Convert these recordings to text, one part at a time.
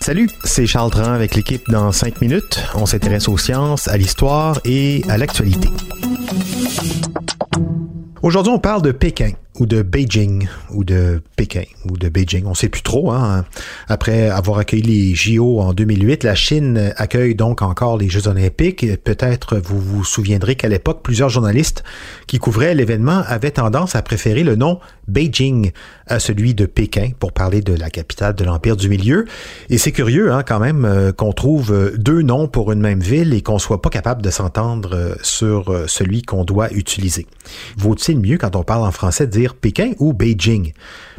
Salut, c'est Charles Dran avec l'équipe dans 5 minutes. On s'intéresse aux sciences, à l'histoire et à l'actualité. Aujourd'hui, on parle de Pékin ou de Beijing ou de Pékin ou de Beijing, on sait plus trop. Hein. Après avoir accueilli les JO en 2008, la Chine accueille donc encore les Jeux olympiques. Peut-être vous vous souviendrez qu'à l'époque, plusieurs journalistes qui couvraient l'événement avaient tendance à préférer le nom Beijing à celui de Pékin pour parler de la capitale de l'Empire du Milieu. Et c'est curieux hein, quand même euh, qu'on trouve euh, deux noms pour une même ville et qu'on soit pas capable de s'entendre euh, sur celui qu'on doit utiliser. Vaut-il mieux quand on parle en français de dire Pékin ou Beijing?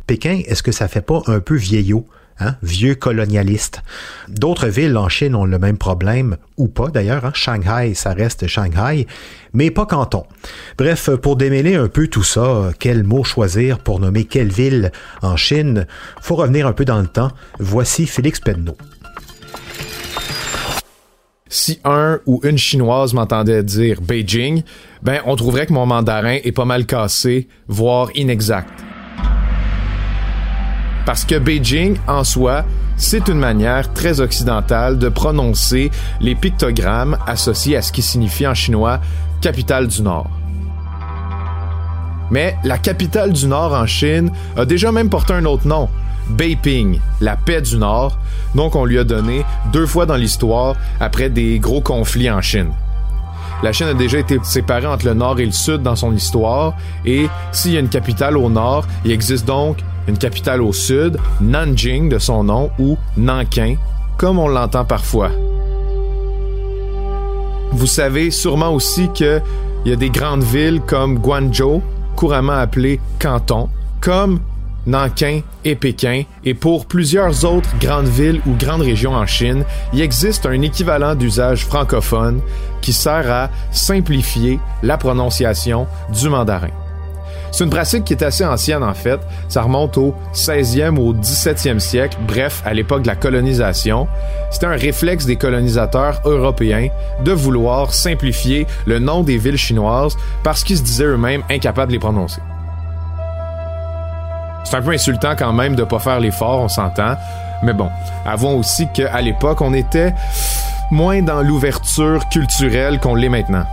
Pékin, est-ce que ça fait pas un peu vieillot? Hein? vieux colonialiste. D'autres villes en Chine ont le même problème, ou pas d'ailleurs. Hein? Shanghai, ça reste Shanghai, mais pas Canton. Bref, pour démêler un peu tout ça, quel mot choisir pour nommer quelle ville en Chine, faut revenir un peu dans le temps. Voici Félix Penneau. Si un ou une chinoise m'entendait dire Beijing, ben on trouverait que mon mandarin est pas mal cassé, voire inexact. Parce que Beijing, en soi, c'est une manière très occidentale de prononcer les pictogrammes associés à ce qui signifie en chinois capitale du Nord. Mais la capitale du Nord en Chine a déjà même porté un autre nom, Beiping, la paix du Nord, donc on lui a donné deux fois dans l'histoire après des gros conflits en Chine. La Chine a déjà été séparée entre le nord et le sud dans son histoire, et s'il y a une capitale au nord, il existe donc une capitale au sud, Nanjing de son nom, ou Nankin, comme on l'entend parfois. Vous savez sûrement aussi qu'il y a des grandes villes comme Guangzhou, couramment appelées Canton, comme Nankin et Pékin, et pour plusieurs autres grandes villes ou grandes régions en Chine, il existe un équivalent d'usage francophone qui sert à simplifier la prononciation du mandarin. C'est une pratique qui est assez ancienne en fait. Ça remonte au 16e ou au 17e siècle, bref, à l'époque de la colonisation. C'était un réflexe des colonisateurs européens de vouloir simplifier le nom des villes chinoises parce qu'ils se disaient eux-mêmes incapables de les prononcer. C'est un peu insultant quand même de pas faire l'effort, on s'entend. Mais bon, avouons aussi qu'à l'époque, on était moins dans l'ouverture culturelle qu'on l'est maintenant.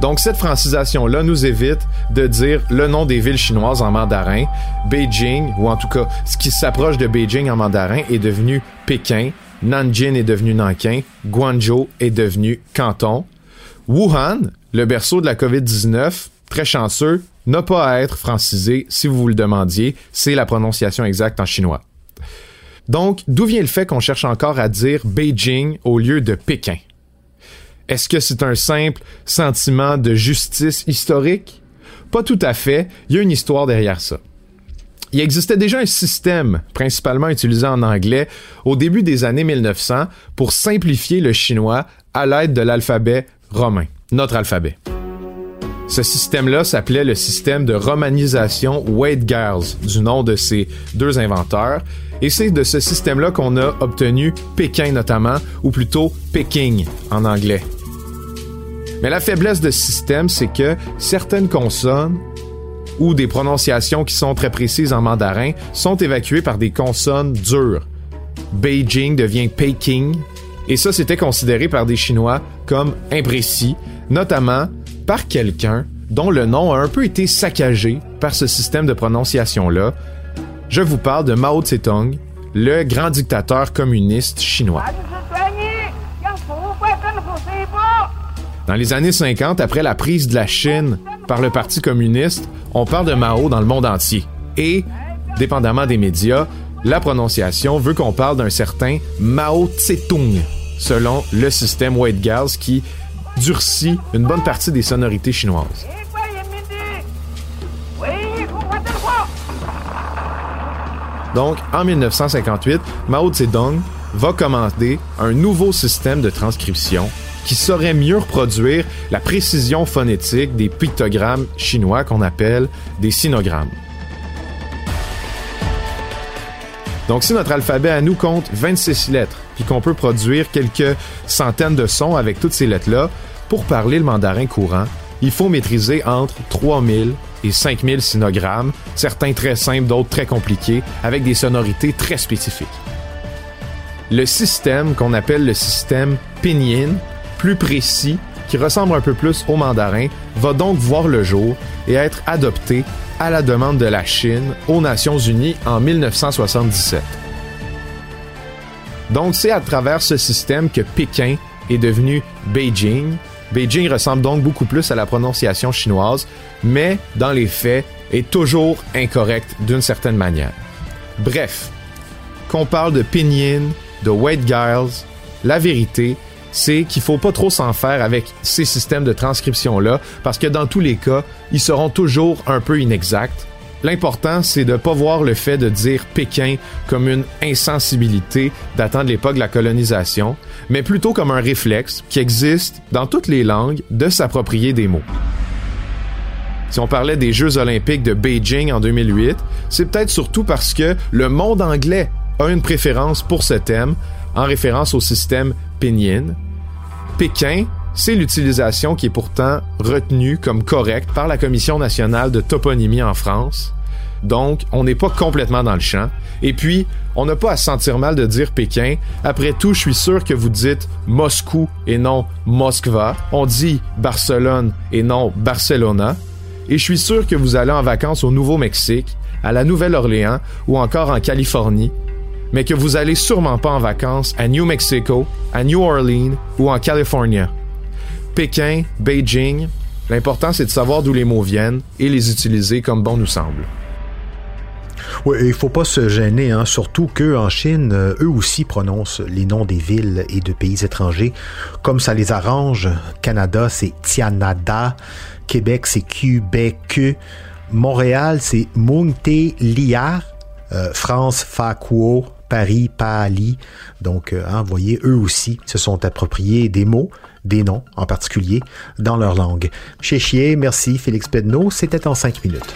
Donc cette francisation-là nous évite de dire le nom des villes chinoises en mandarin. Beijing, ou en tout cas ce qui s'approche de Beijing en mandarin, est devenu Pékin. Nanjing est devenu Nankin. Guangzhou est devenu Canton. Wuhan, le berceau de la COVID-19, très chanceux, n'a pas à être francisé si vous vous le demandiez. C'est la prononciation exacte en chinois. Donc, d'où vient le fait qu'on cherche encore à dire Beijing au lieu de Pékin? Est-ce que c'est un simple sentiment de justice historique? Pas tout à fait, il y a une histoire derrière ça. Il existait déjà un système, principalement utilisé en anglais, au début des années 1900 pour simplifier le chinois à l'aide de l'alphabet romain, notre alphabet. Ce système-là s'appelait le système de romanisation Wade-Giles, du nom de ces deux inventeurs, et c'est de ce système-là qu'on a obtenu Pékin notamment, ou plutôt Peking en anglais. Mais la faiblesse de ce système, c'est que certaines consonnes ou des prononciations qui sont très précises en mandarin sont évacuées par des consonnes dures. Beijing devient Peking, et ça c'était considéré par des Chinois comme imprécis, notamment par quelqu'un dont le nom a un peu été saccagé par ce système de prononciation-là. Je vous parle de Mao Tse-tung, le grand dictateur communiste chinois. Dans les années 50, après la prise de la Chine par le Parti communiste, on parle de Mao dans le monde entier. Et, dépendamment des médias, la prononciation veut qu'on parle d'un certain Mao Tse-tung, selon le système White Gals qui durcit une bonne partie des sonorités chinoises. Donc, en 1958, Mao Zedong va commander un nouveau système de transcription qui saurait mieux reproduire la précision phonétique des pictogrammes chinois qu'on appelle des sinogrammes. Donc si notre alphabet à nous compte 26 lettres, puis qu'on peut produire quelques centaines de sons avec toutes ces lettres-là, pour parler le mandarin courant, il faut maîtriser entre 3000 et 5000 sinogrammes, certains très simples, d'autres très compliqués, avec des sonorités très spécifiques. Le système qu'on appelle le système pinyin, plus précis, qui ressemble un peu plus au mandarin, va donc voir le jour et être adopté à la demande de la Chine aux Nations Unies en 1977. Donc c'est à travers ce système que Pékin est devenu Beijing. Beijing ressemble donc beaucoup plus à la prononciation chinoise, mais dans les faits est toujours incorrect d'une certaine manière. Bref, qu'on parle de Pinyin, de White Giles, la vérité, c'est qu'il faut pas trop s'en faire avec ces systèmes de transcription-là, parce que dans tous les cas, ils seront toujours un peu inexacts. L'important, c'est de ne pas voir le fait de dire Pékin comme une insensibilité datant de l'époque de la colonisation, mais plutôt comme un réflexe qui existe dans toutes les langues de s'approprier des mots. Si on parlait des Jeux olympiques de Beijing en 2008, c'est peut-être surtout parce que le monde anglais a une préférence pour ce thème, en référence au système Pinyin, Pékin, c'est l'utilisation qui est pourtant retenue comme correcte par la Commission nationale de toponymie en France. Donc, on n'est pas complètement dans le champ. Et puis, on n'a pas à se sentir mal de dire Pékin. Après tout, je suis sûr que vous dites Moscou et non Moskva. On dit Barcelone et non Barcelona. Et je suis sûr que vous allez en vacances au Nouveau-Mexique, à la Nouvelle-Orléans ou encore en Californie mais que vous allez sûrement pas en vacances à New Mexico, à New Orleans ou en Californie. Pékin, Beijing, l'important c'est de savoir d'où les mots viennent et les utiliser comme bon nous semble. Oui, il faut pas se gêner, hein, surtout qu'en Chine, euh, eux aussi prononcent les noms des villes et de pays étrangers comme ça les arrange. Canada, c'est Tianada. Québec, c'est Québec. Montréal, c'est Montéliar. Euh, France, Fakuo. Paris, Pali. Donc, euh, hein, vous voyez, eux aussi se sont appropriés des mots, des noms en particulier, dans leur langue. Chez Chier, merci Félix Pedneau, c'était en cinq minutes.